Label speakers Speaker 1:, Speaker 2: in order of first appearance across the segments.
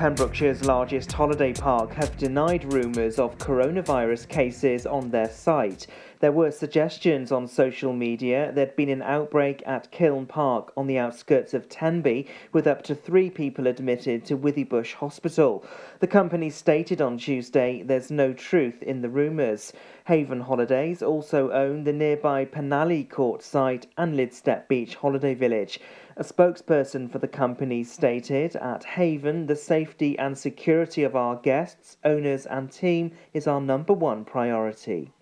Speaker 1: Pembrokeshire's largest holiday park have denied rumours of coronavirus cases on their site. There were suggestions on social media there'd been an outbreak at Kiln Park on the outskirts of Tenby, with up to three people admitted to Withybush Hospital. The company stated on Tuesday there's no truth in the rumours. Haven Holidays also own the nearby Penally Court site and Lydstep Beach Holiday Village. A spokesperson for the company stated at Haven, the safety and security of our guests, owners, and team is our number one priority.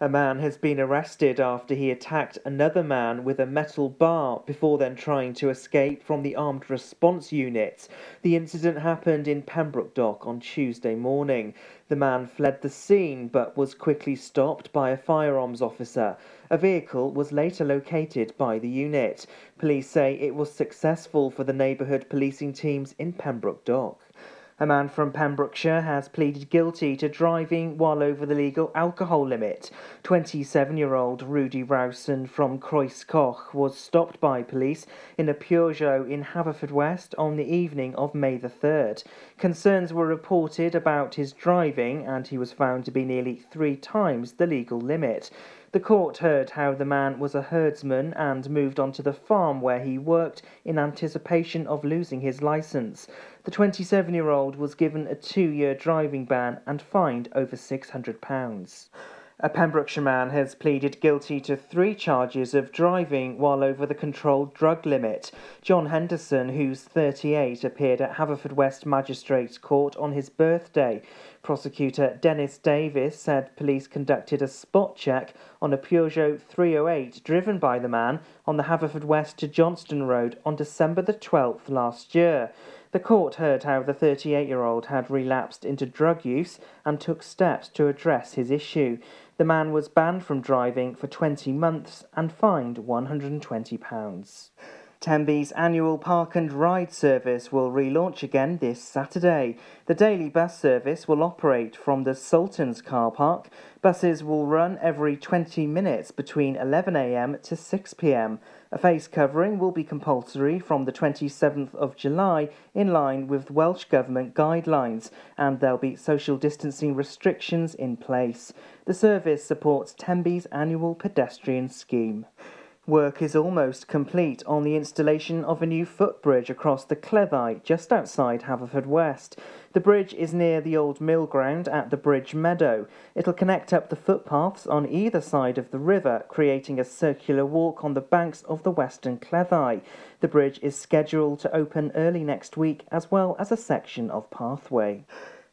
Speaker 1: A man has been arrested after he attacked another man with a metal bar before then trying to escape from the armed response unit. The incident happened in Pembroke Dock on Tuesday morning. The man fled the scene but was quickly stopped by a firearms officer. A vehicle was later located by the unit. Police say it was successful for the neighbourhood policing teams in Pembroke Dock. A man from Pembrokeshire has pleaded guilty to driving while over the legal alcohol limit. 27 year old Rudy Rowson from Croesgoch was stopped by police in a Peugeot in Haverfordwest on the evening of May the 3rd. Concerns were reported about his driving, and he was found to be nearly three times the legal limit. The court heard how the man was a herdsman and moved on to the farm where he worked in anticipation of losing his license. The 27 year old was given a two year driving ban and fined over £600. A Pembrokeshire man has pleaded guilty to three charges of driving while over the controlled drug limit. John Henderson, who's 38, appeared at Haverfordwest Magistrates Court on his birthday. Prosecutor Dennis Davis said police conducted a spot check on a Peugeot 308 driven by the man on the Haverfordwest to Johnston Road on December the 12th last year. The court heard how the 38 year old had relapsed into drug use and took steps to address his issue. The man was banned from driving for 20 months and fined £120. Tenby's annual Park and Ride service will relaunch again this Saturday. The daily bus service will operate from the Salterns car park. Buses will run every 20 minutes between 11am to 6pm. A face covering will be compulsory from the 27th of July in line with Welsh Government guidelines, and there'll be social distancing restrictions in place. The service supports Tenby's annual pedestrian scheme. Work is almost complete on the installation of a new footbridge across the Cleddau just outside Haverfordwest. The bridge is near the old mill ground at the Bridge Meadow. It'll connect up the footpaths on either side of the river, creating a circular walk on the banks of the Western Cleddau. The bridge is scheduled to open early next week as well as a section of pathway.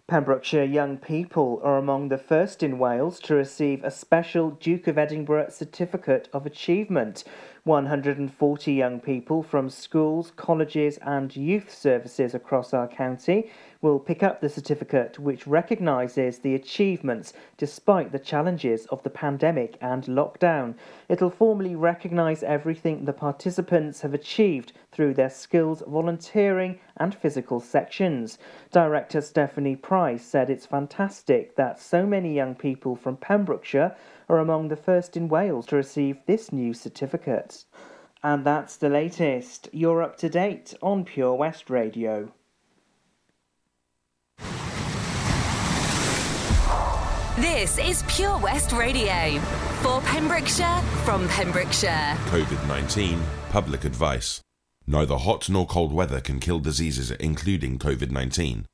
Speaker 1: Pembrokeshire young people are among the first in Wales to receive a special Duke of Edinburgh Certificate of Achievement. 140 young people from schools, colleges, and youth services across our county will pick up the certificate which recognises the achievements despite the challenges of the pandemic and lockdown. It'll formally recognise everything the participants have achieved through their skills, volunteering, and physical sections. Director Stephanie Price said it's fantastic that so many young people from Pembrokeshire are among the first in Wales to receive this new certificate. And that's the latest. You're up to date on Pure West Radio.
Speaker 2: This is Pure West Radio. For Pembrokeshire, from Pembrokeshire.
Speaker 3: COVID 19 Public Advice. Neither hot nor cold weather can kill diseases, including COVID 19,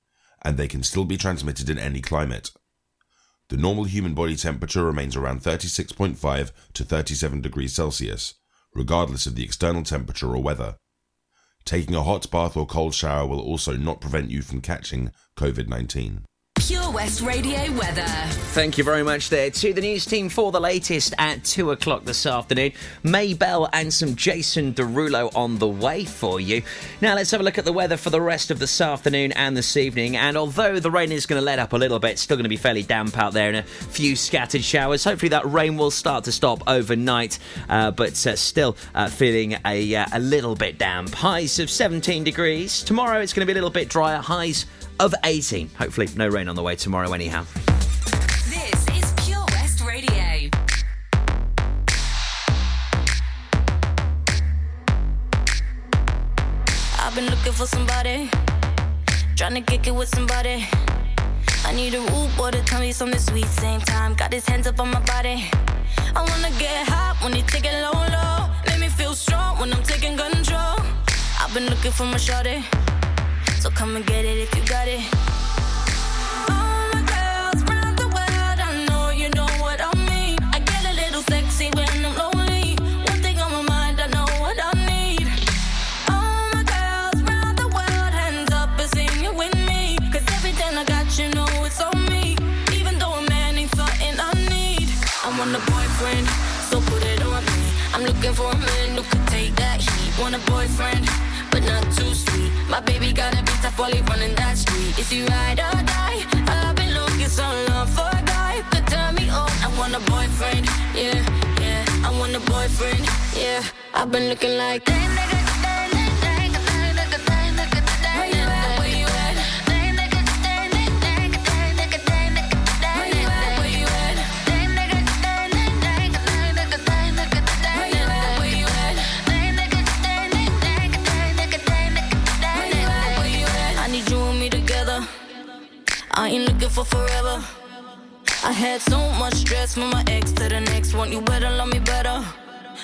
Speaker 3: and they can still be transmitted in any climate. The normal human body temperature remains around 36.5 to 37 degrees Celsius, regardless of the external temperature or weather. Taking a hot bath or cold shower will also not prevent you from catching COVID 19.
Speaker 2: Pure West Radio weather.
Speaker 4: Thank you very much there to the news team for the latest at 2 o'clock this afternoon. Mabel and some Jason Derulo on the way for you. Now let's have a look at the weather for the rest of this afternoon and this evening. And although the rain is going to let up a little bit, still going to be fairly damp out there and a few scattered showers. Hopefully that rain will start to stop overnight, uh, but uh, still uh, feeling a, uh, a little bit damp. Highs of 17 degrees. Tomorrow it's going to be a little bit drier. Highs of 18. Hopefully, no rain on the way tomorrow, anyhow.
Speaker 2: This is Pure West Radio.
Speaker 5: I've been looking for somebody, trying to kick it with somebody. I need a rude boy to tell me something sweet. Same time, got his hands up on my body. I wanna get hot when he take it low, low. Make me feel strong when I'm taking control. I've been looking for my shorty, so come and get it if you got it. At? Where you at? I need you and me together. I ain't looking for forever. I had so much stress from my ex to the next one. You better love me better.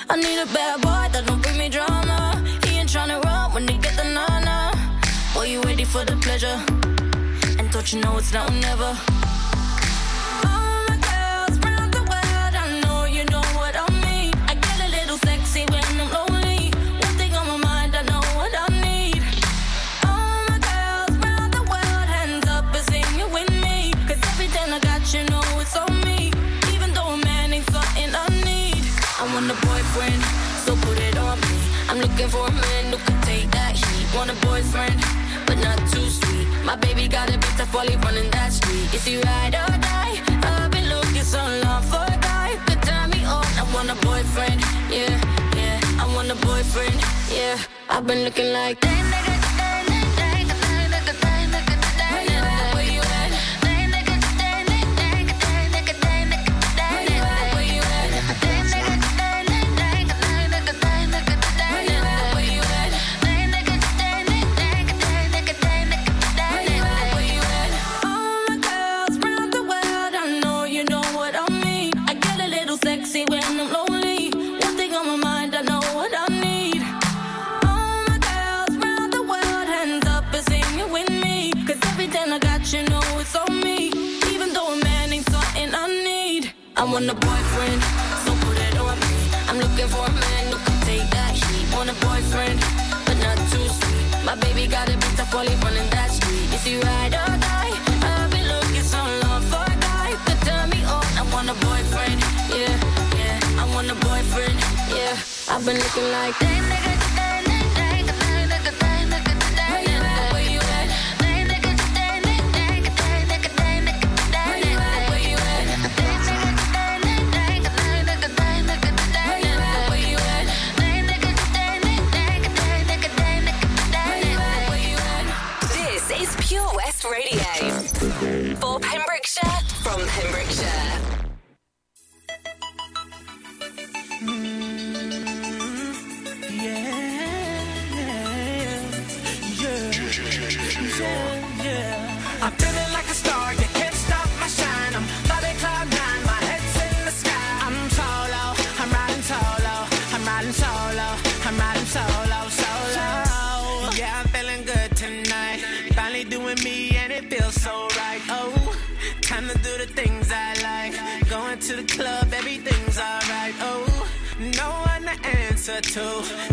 Speaker 5: I need a bad boy that don't bring me drama. He ain't tryna run when they get the nana. Boy, you ready for the pleasure? And don't you know it's now or never? I'm looking for a man who could take that heat. Want a boyfriend, but not too sweet. My baby got a tough while he running that street. Is he ride or die? I've been looking so long for a guy could turn me on. I want a boyfriend, yeah, yeah. I want a boyfriend, yeah. I've been looking like that nigga.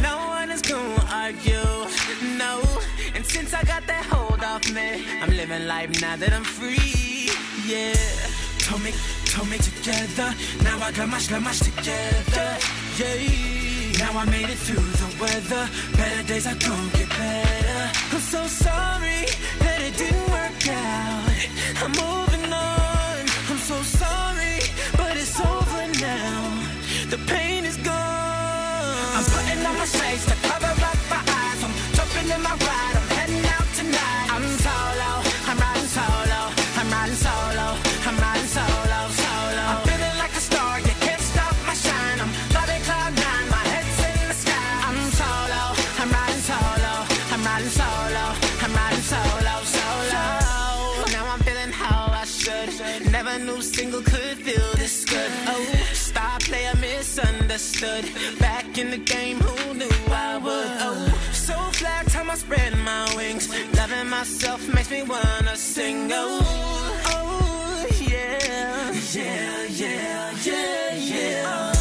Speaker 6: No one is gonna argue. No, and since I got that hold off me, I'm living life now that I'm free. Yeah, told me, told me together. Now I got my mash together. Yeah, now I made it through the weather. Better days are gonna get better. I'm so sorry that it didn't work out. I'm moving on. I'm so sorry, but it's over now. The pain is gone to cover up my eyes. I'm jumping in my ride, I'm heading out tonight. I'm solo, I'm riding solo, I'm riding solo, I'm riding solo, solo. I'm feeling like a star, you can't stop my shine. I'm floating cloud nine, my head's in the sky. I'm solo, I'm riding solo, I'm riding solo, I'm riding solo, solo. Now I'm feeling how I should. Never knew single could feel this good. Oh, star player misunderstood. Back myself makes me wanna sing. Oh, oh, yeah, yeah, yeah, yeah, yeah.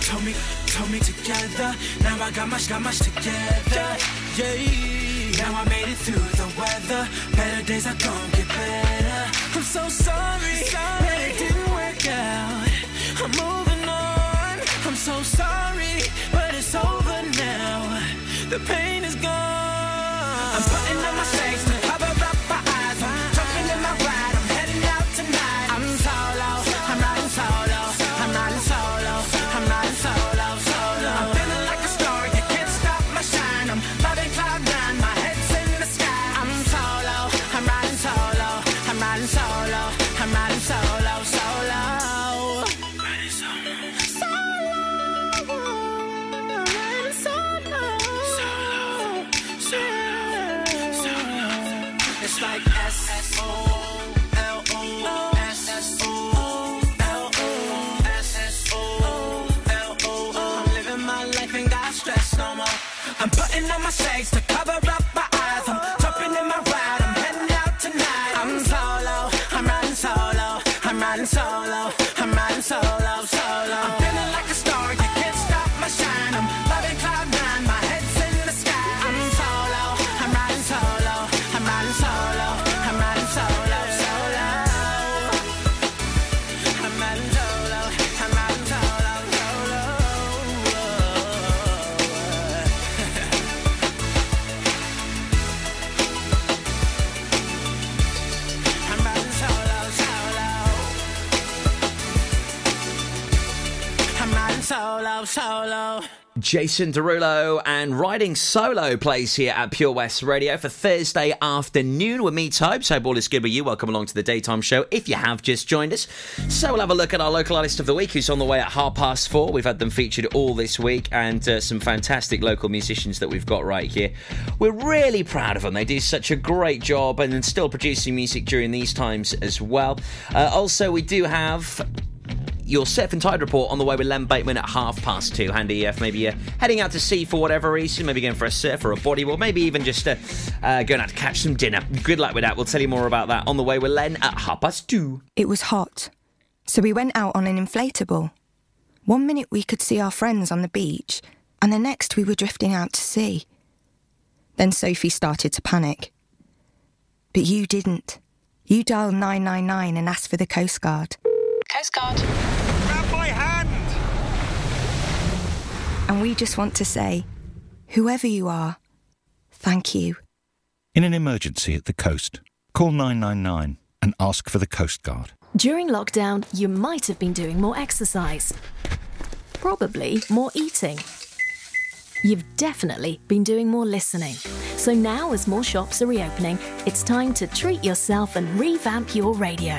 Speaker 6: Told me, told me together. Now I got much, got much together. Yeah, now I made it through the weather. Better days are gonna get better. I'm so sorry, that it didn't work out. I'm moving on. I'm so sorry, but it's over now. The pain is gone. Solo. I'm riding solo. Solo. Solo. Solo. I'm putting on my shades to solo.
Speaker 4: Jason Derulo and Riding Solo plays here at Pure West Radio for Thursday afternoon with me, Tobes. Hope all is good with you. Welcome along to the daytime show if you have just joined us. So we'll have a look at our local artist of the week who's on the way at half past four. We've had them featured all this week and uh, some fantastic local musicians that we've got right here. We're really proud of them. They do such a great job and still producing music during these times as well. Uh, also, we do have your Surf and Tide report on the way with Len Bateman at half past two. Handy if maybe you're heading out to sea for whatever reason, maybe going for a surf or a bodyboard, maybe even just uh, uh, going out to catch some dinner. Good luck with that. We'll tell you more about that on the way with Len at half past two.
Speaker 7: It was hot, so we went out on an inflatable. One minute we could see our friends on the beach, and the next we were drifting out to sea. Then Sophie started to panic. But you didn't. You dialed 999 and asked for the Coast Guard.
Speaker 8: Coast Guard.
Speaker 9: Grab my hand!
Speaker 7: And we just want to say, whoever you are, thank you.
Speaker 10: In an emergency at the coast, call 999 and ask for the Coast Guard.
Speaker 8: During lockdown, you might have been doing more exercise. Probably more eating. You've definitely been doing more listening. So now, as more shops are reopening, it's time to treat yourself and revamp your radio.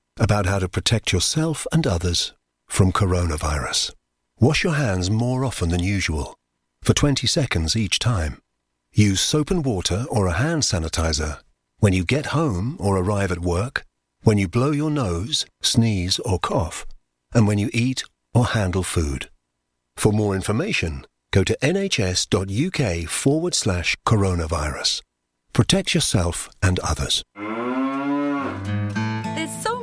Speaker 11: about how to protect yourself and others from coronavirus. Wash your hands more often than usual, for 20 seconds each time. Use soap and water or a hand sanitizer when you get home or arrive at work, when you blow your nose, sneeze, or cough, and when you eat or handle food. For more information, go to nhs.uk forward slash coronavirus. Protect yourself and others.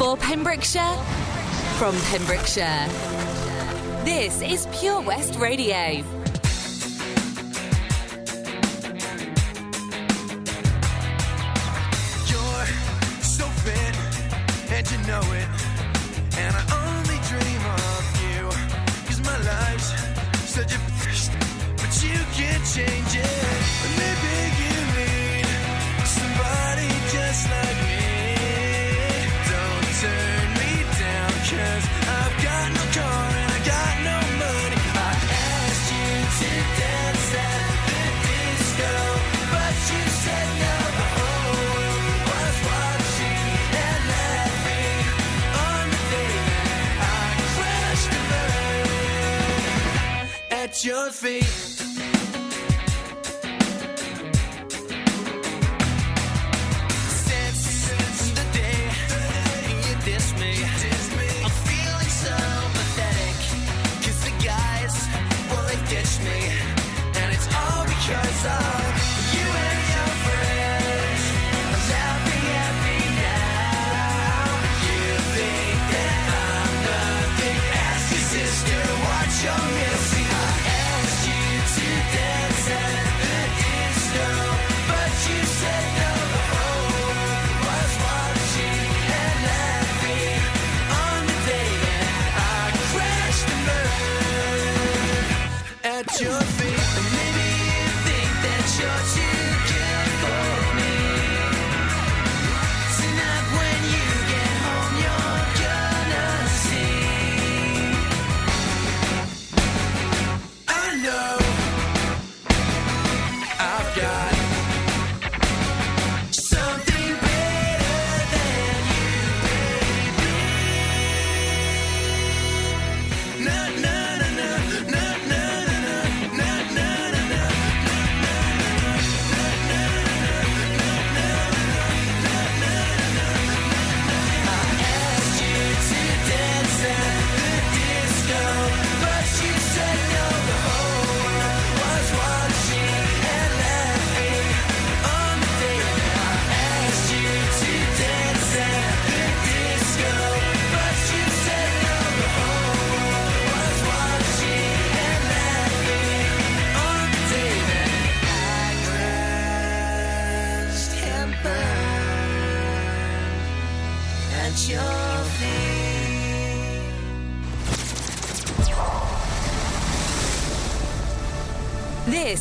Speaker 2: For Pembrokeshire, from Pembrokeshire. This is Pure West Radio.
Speaker 6: You're so and you know it. And I only dream of my life's such a. But you can change it. your feet.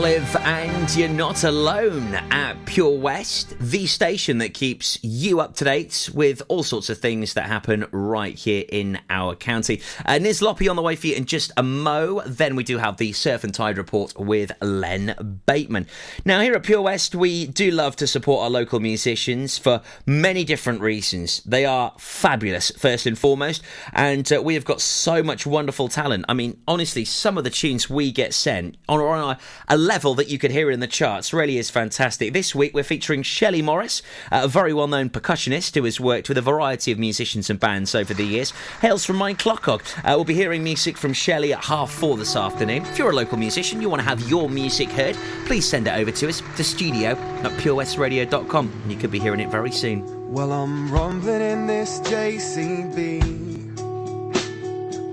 Speaker 4: Olive, and you're not alone at Pure West, the station that keeps you up to date with all sorts of things that happen right here in our county. Uh, Nizlopi on the way for you in just a mo. Then we do have the Surf and Tide report with Len Bateman. Now, here at Pure West, we do love to support our local musicians for many different reasons. They are fabulous, first and foremost, and uh, we have got so much wonderful talent. I mean, honestly, some of the tunes we get sent on, a, a level that you could hear in the charts really is fantastic. This week we're featuring Shelley Morris, a very well known percussionist who has worked with a variety of musicians and bands over the years. Hails from Maenclochog. Uh, we'll be hearing music from Shelley at half four this afternoon. If you're a local musician, you want to have your music heard, please send it over to us to studio at purewestradio.com and you could be hearing it very soon.
Speaker 12: Well, I'm rumbling in this JCB.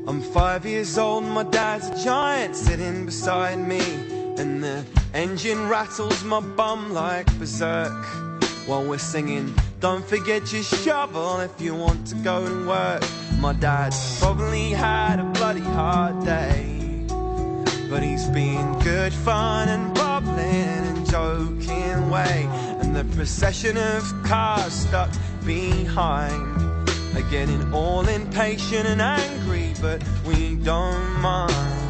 Speaker 12: I'm five years old, my dad's a giant sitting beside me. And the engine rattles my bum like berserk while we're singing. Don't forget your shovel if you want to go and work. My dad probably had a bloody hard day, but he's been good fun and bubbling and joking way. And the procession of cars stuck behind are getting all impatient and angry, but we don't mind.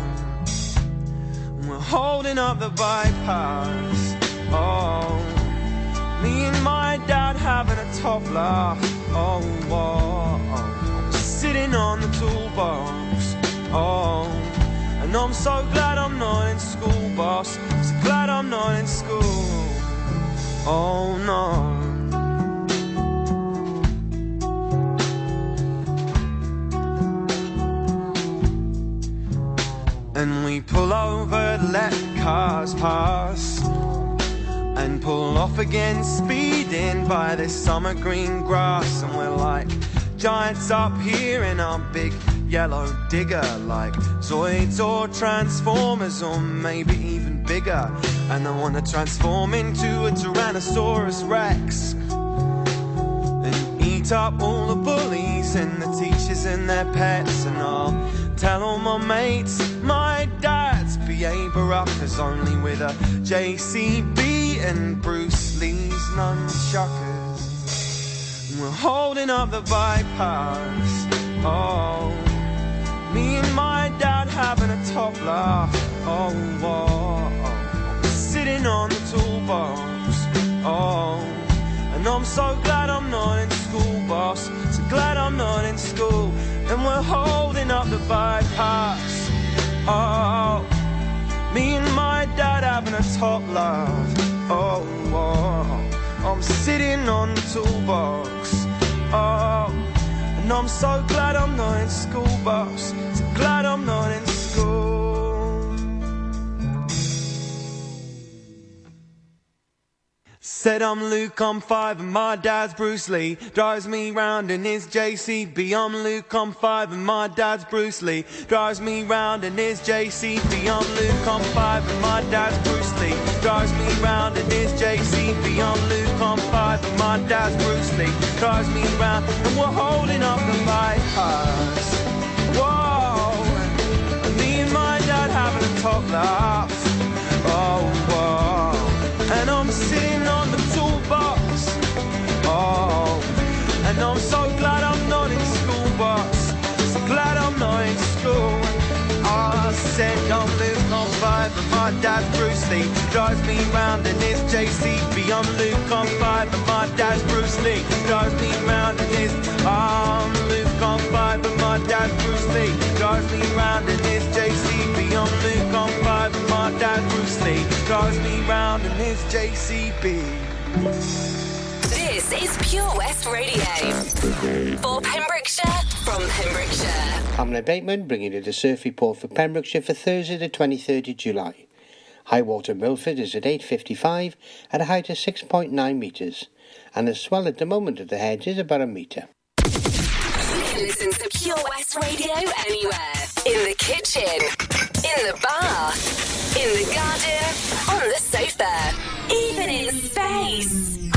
Speaker 12: We're holding up the bypass. Oh, me and my dad having a top laugh. Oh, oh, sitting on the toolbox. Oh, and I'm so glad I'm not in school, boss. So glad I'm not in school. Oh no. We pull over, let cars pass. And pull off again, speeding by this summer green grass. And we're like giants up here in our big yellow digger. Like Zoids or Transformers, or maybe even bigger. And I wanna transform into a Tyrannosaurus Rex. And eat up all the bullies and the teachers and their pets. And I'll tell all my mates my dad's B.A. Baracus only with a JCB and Bruce Lee's none. holding up the bypass. Oh, me and my dad having a top laugh. Oh, oh, oh. sitting on the toolbox. Oh, and I'm so glad I'm not in school, boss. So glad I'm not in school. And we're holding up the bypass. Oh, me and my dad having a top laugh. Oh, oh, I'm sitting on the toolbox. Oh, and I'm so glad I'm not in school, boss. So glad I'm not in Said I'm Luke, I'm five, and my dad's Bruce Lee. Drives me round in his JCB. I'm Luke, I'm five, and my dad's Bruce Lee. Drives me round in his JCB. I'm Luke, I'm five, and my dad's Bruce Lee. Drives me round in his JCB. I'm Luke, I'm five, and my dad's Bruce Lee. Drives me round, and we're holding up the bypass. Whoa, me and my dad having a top laugh. Said Luke, I'm five, and my dad's Bruce Lee. Drives me round in his JCB. I'm Luke, I'm five, and my dad's Bruce Lee. Drives me round in his. I'm Luke, I'm five, and my dad's Bruce Lee. Drives me round in his JCB. I'm Luke, I'm five, and my dad's Bruce Lee. Drives me round in his JCB.
Speaker 2: This is Pure West Radio. For Pembrokeshire, from Pembrokeshire.
Speaker 13: I'm Ned Bateman bringing you the surf report for Pembrokeshire for Thursday the 23rd of July. High water Milford is at 8.55 at a height of 6.9 metres and the swell at the moment at the hedge is about a metre.
Speaker 2: You can listen to Pure West Radio anywhere. In the kitchen, in the bath, in the garden, on the sofa, even in space.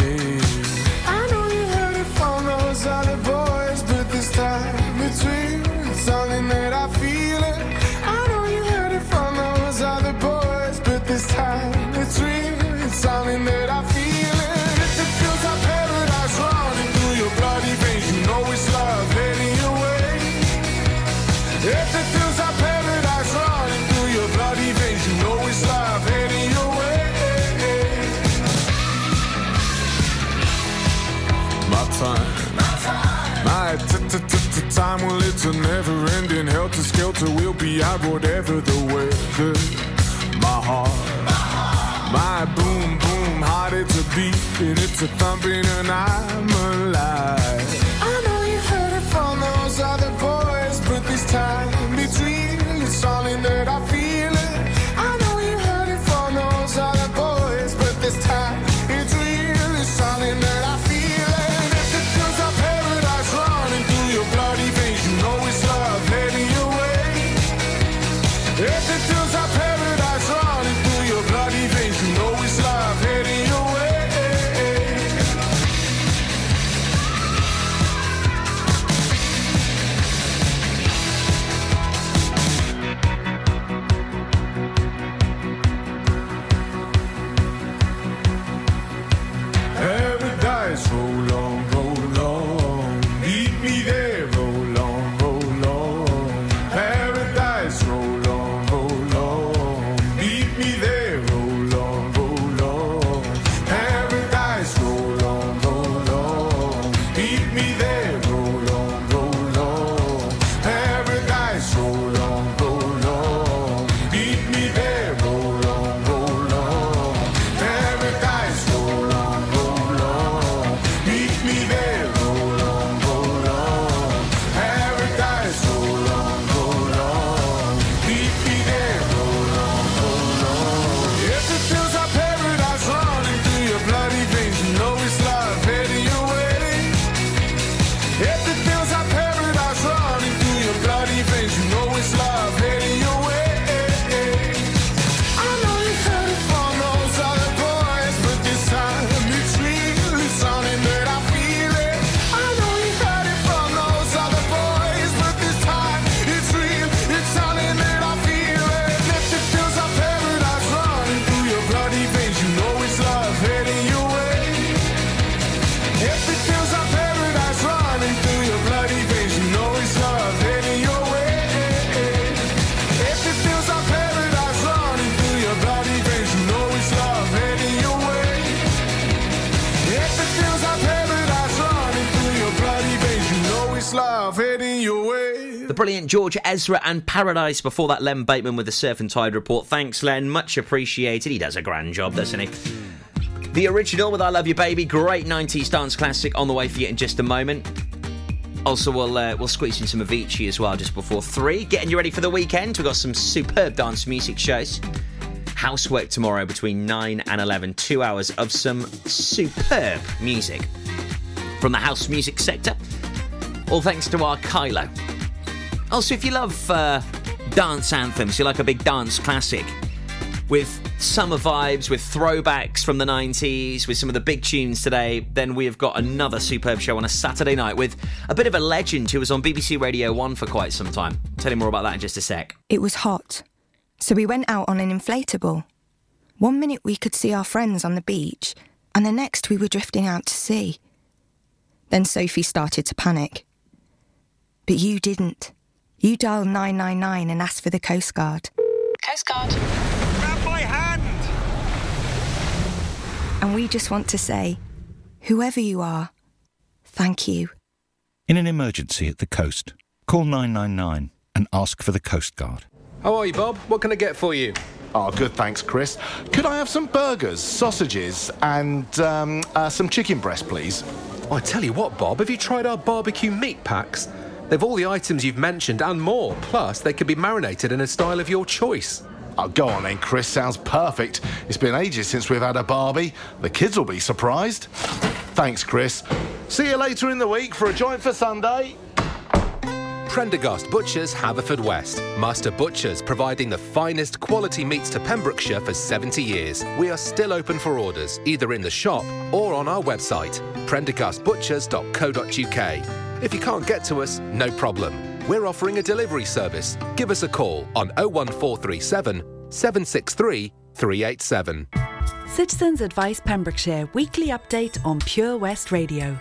Speaker 14: From those other boys, time, well, it's a never ending helter skelter. We'll be out whatever the weather. My heart, my boom boom heart, it's a beat and it's a thumping, and I'm alive. I know you heard it from those other boys, but this time between it's something that I feel
Speaker 4: Ezra and Paradise before that, Len Bateman with the Surf and Tide report. Thanks, Len. Much appreciated. He does a grand job, doesn't he? The original with I Love You Baby, great 90s dance classic on the way for you in just a moment. Also, we'll uh, we'll squeeze in some Avicii as well just before three. Getting you ready for the weekend. We've got some superb dance music shows. Housework tomorrow between 9 and 11. Two hours of some superb music from the house music sector. All thanks to our Kylo. Also, if you love uh, dance anthems, you like a big dance classic with summer vibes, with throwbacks from the 90s, with some of the big tunes today, then we have got another superb show on a Saturday night with a bit of a legend who was on BBC Radio 1 for quite some time. I'll tell you more about that in just a sec.
Speaker 7: It was hot, so we went out on an inflatable. One minute we could see our friends on the beach, and the next we were drifting out to sea. Then Sophie started to panic. But you didn't. You dial 999 and ask for the Coast Guard.
Speaker 2: Coast Guard.
Speaker 9: Grab my hand!
Speaker 7: And we just want to say, whoever you are, thank you.
Speaker 10: In an emergency at the coast, call 999 and ask for the Coast Guard.
Speaker 15: How are you, Bob? What can I get for you?
Speaker 16: Oh, good, thanks, Chris. Could I have some burgers, sausages, and um, uh, some chicken breast, please?
Speaker 15: I tell you what, Bob, have you tried our barbecue meat packs? They've all the items you've mentioned and more. Plus, they can be marinated in a style of your choice.
Speaker 16: Oh, go on then, Chris. Sounds perfect. It's been ages since we've had a Barbie. The kids will be surprised. Thanks, Chris. See you later in the week for a joint for Sunday.
Speaker 15: Prendergast Butchers, Haverfordwest. Master Butchers, providing the finest quality meats to Pembrokeshire for 70 years. We are still open for orders, either in the shop or on our website, prendergastbutchers.co.uk. If you can't get to us, no problem. We're offering a delivery service. Give us a call on 01437 763 387.
Speaker 17: Citizens Advice Pembrokeshire weekly update on Pure West Radio.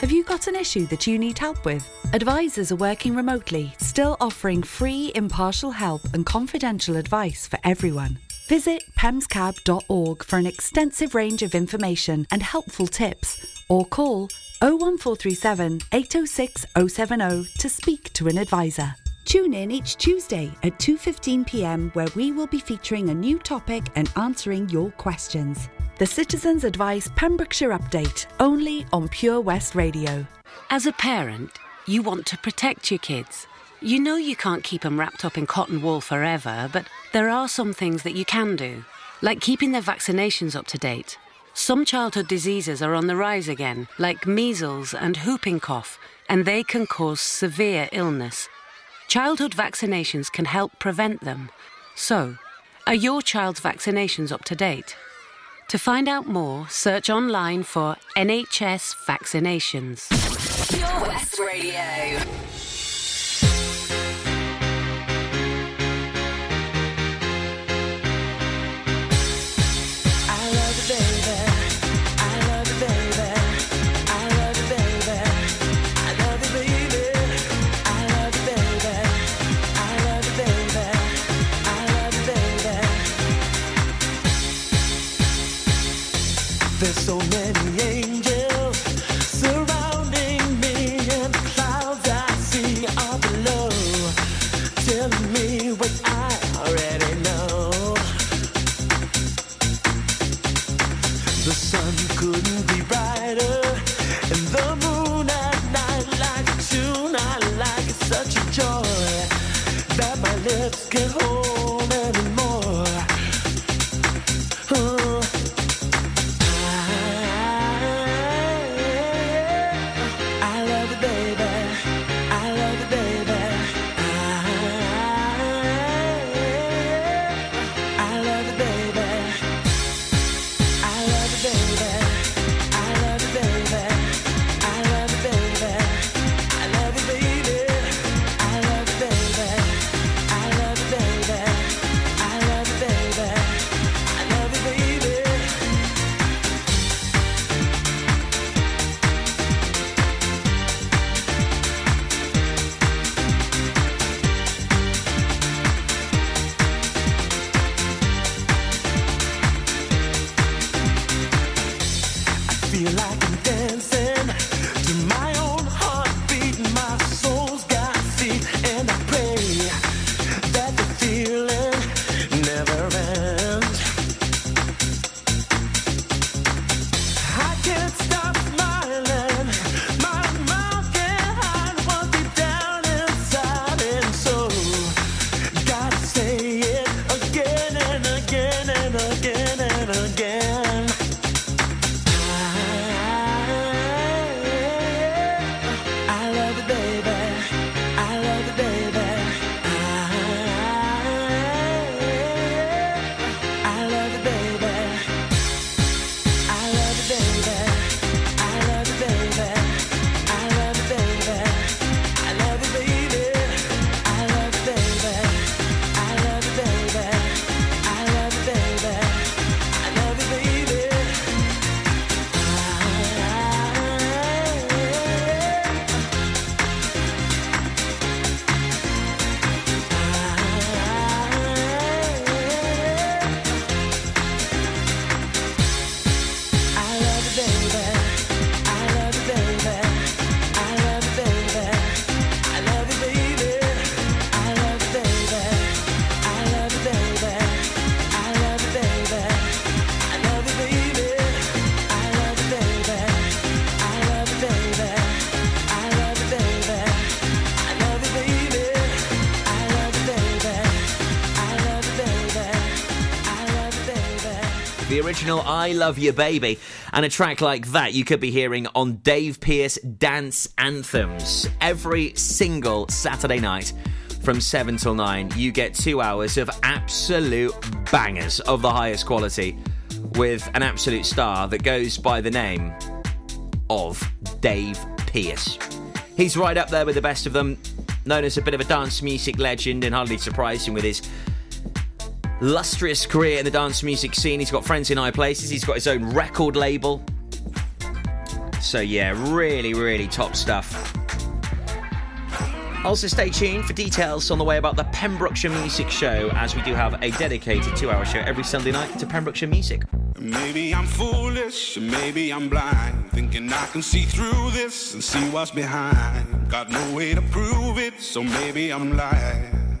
Speaker 17: Have you got an issue that you need help with? Advisors are working remotely, still offering free, impartial help and confidential advice for everyone. Visit pemscab.org for an extensive range of information and helpful tips, or call 01437 806 070 to speak to an advisor. Tune in each Tuesday at 2:15 p.m. where we will be featuring a new topic and answering your questions. The Citizens Advice Pembrokeshire Update, only on Pure West Radio.
Speaker 18: As a parent, you want to protect your kids. You know you can't keep them wrapped up in cotton wool forever, but there are some things that you can do, like keeping their vaccinations up to date. Some childhood diseases are on the rise again, like measles and whooping cough, and they can cause severe illness. Childhood vaccinations can help prevent them. So, are your child's vaccinations up to date? To find out more, search online for NHS vaccinations.
Speaker 2: Pure West Radio.
Speaker 4: Original I Love You Baby. And a track like that you could be hearing on Dave Pearce Dance Anthems every single Saturday night from 7 till 9. You get two hours of absolute bangers of the highest quality with an absolute star that goes by the name of Dave Pearce. He's right up there with the best of them, known as a bit of a dance music legend and hardly surprising with his lustrous career in the dance music scene. He's got friends in high places, he's got his own record label. So, yeah, really, really top stuff. Also, stay tuned for details on the way about the Pembrokeshire Music Show, as we do have a dedicated two hour show every Sunday night to Pembrokeshire music.
Speaker 9: Maybe I'm foolish, maybe I'm blind, thinking I can see through this and see what's behind. Got no way to prove it, so maybe I'm lying.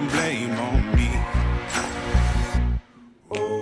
Speaker 9: blame on me. Some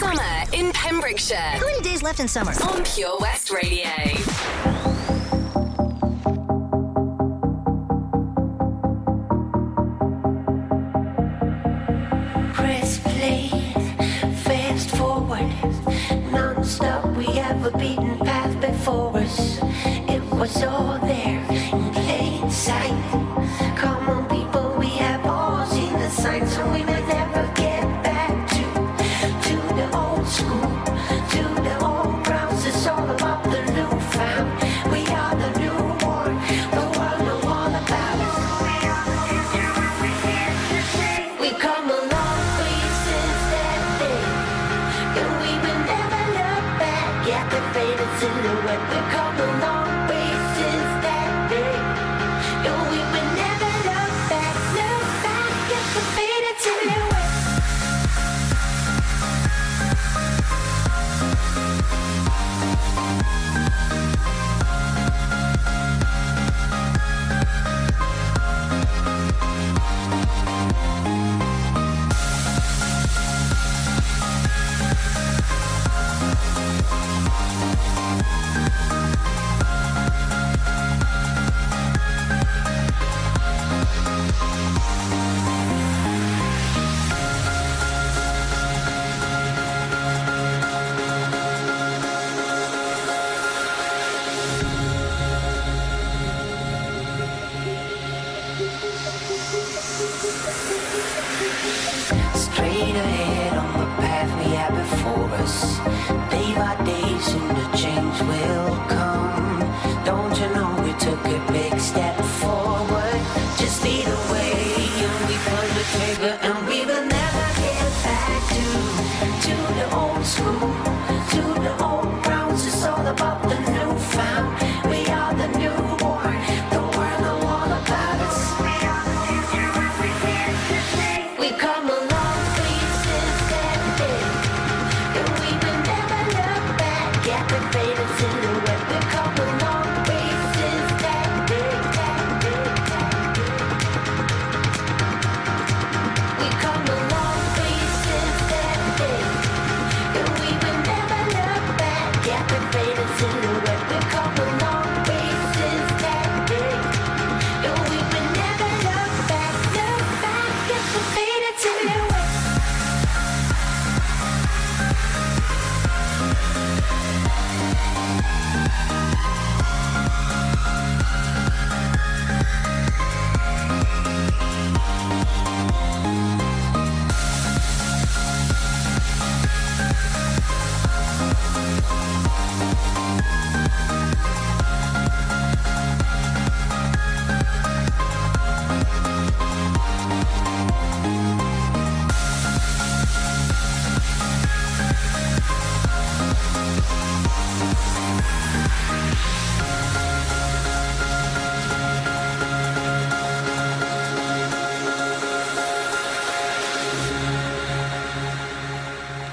Speaker 2: Summer in Pembrokeshire.
Speaker 19: How many days left in summer?
Speaker 2: On Pure West Radio.
Speaker 20: Press play, fast forward, non-stop. We have a beaten path before us. It was all ahead on the path we have before us. Day by day, soon the change will come. Don't you know we took a big step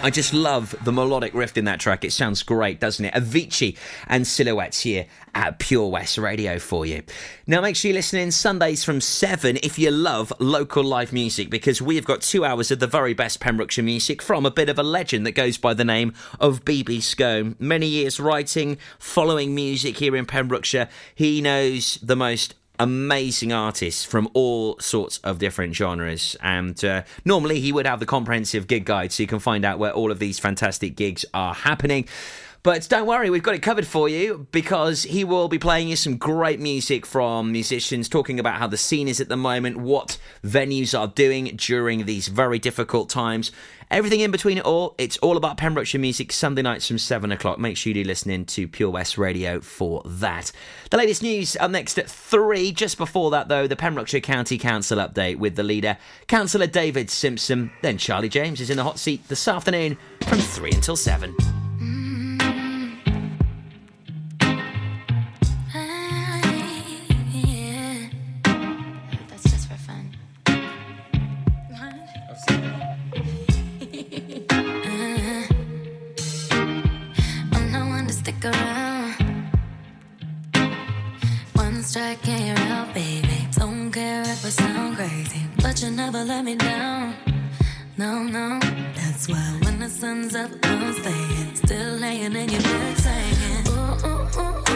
Speaker 4: I just love the melodic riff in that track. It sounds great, doesn't it? Avicii and Silhouettes here at Pure West Radio for you. Now, make sure you listen in Sundays from 7 if you love local live music, because we have got two hours of the very best Pembrokeshire music from a bit of a legend that goes by the name of BB Scone. Many years writing, following music here in Pembrokeshire. He knows the most amazing artists from all sorts of different genres. And uh, normally he would have the comprehensive gig guide so you can find out where all of these fantastic gigs are happening. But don't worry, we've got it covered for you because he will be playing you some great music from musicians talking about how the scene is at the moment, what venues are doing during these very difficult times. Everything in between it all, it's all about Pembrokeshire music, Sunday nights from 7 o'clock. Make sure you do listen in to Pure West Radio for that. The latest news up next at 3. Just before that, though, the Pembrokeshire County Council update with the leader, Councillor David Simpson. Then Charlie James is in the hot seat this afternoon from 3 until 7.
Speaker 5: Strike and you're baby. Don't care if I sound crazy, but you never let me down. No, no, that's why when the sun's up, I'm staying. Still laying in your bed saying.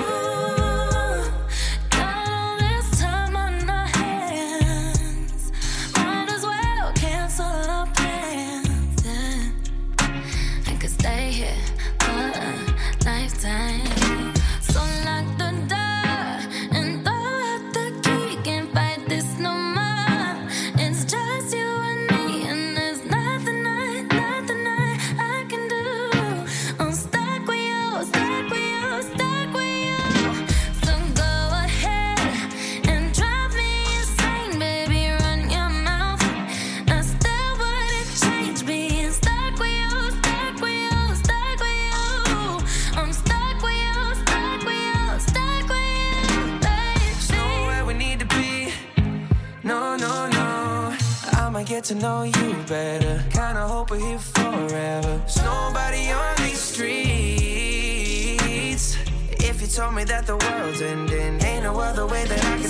Speaker 6: We're here forever. There's nobody on these streets. If you told me that the world's ending, ain't no other way that I can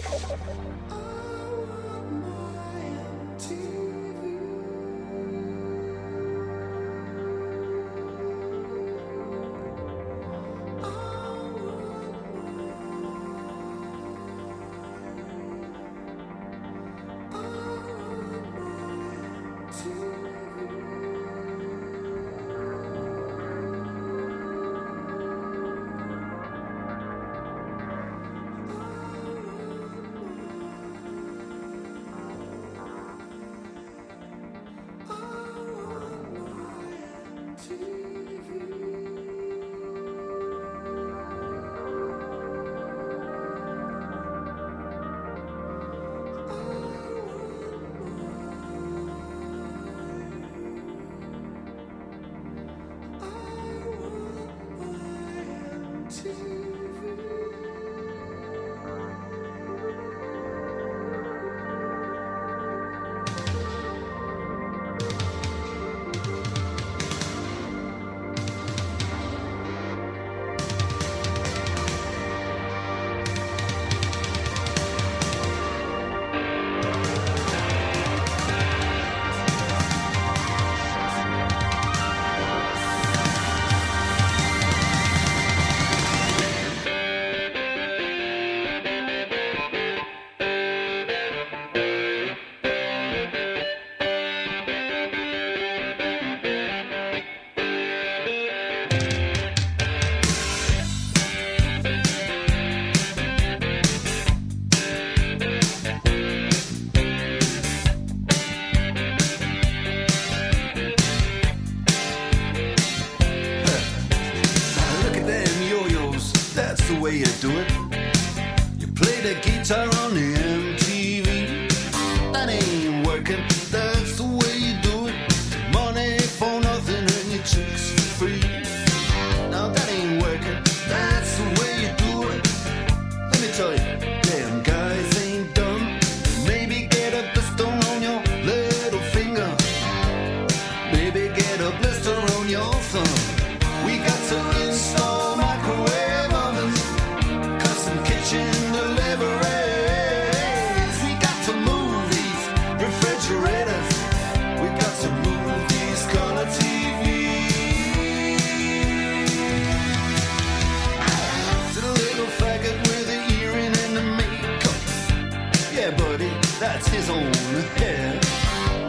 Speaker 21: Yeah, buddy, that's his own hair.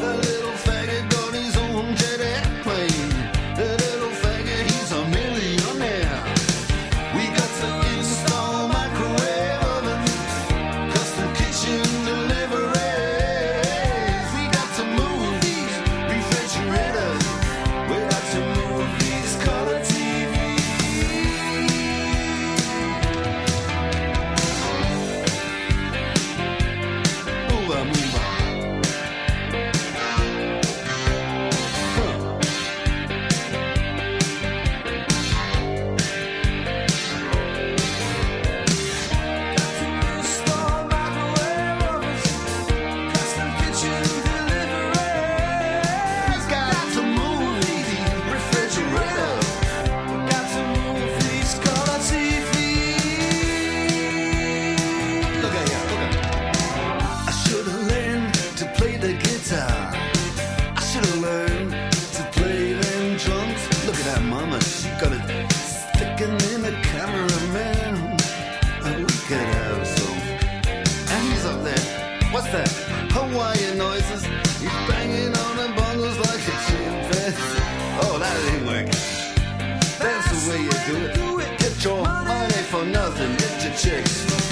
Speaker 21: The little
Speaker 19: chicks.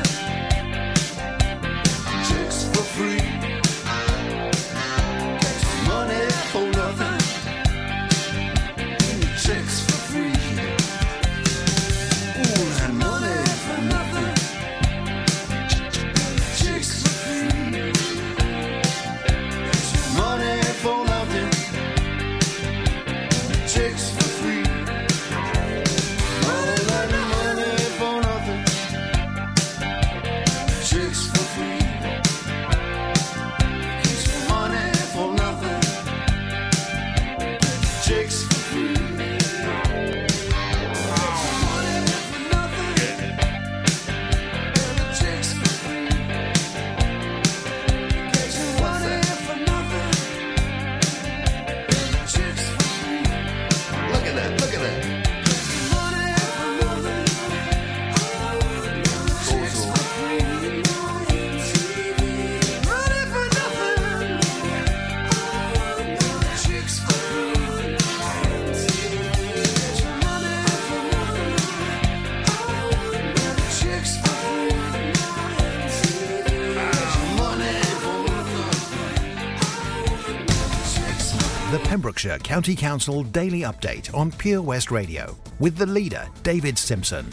Speaker 22: Yorkshire County Council daily update on Pure West Radio with the leader, David Simpson.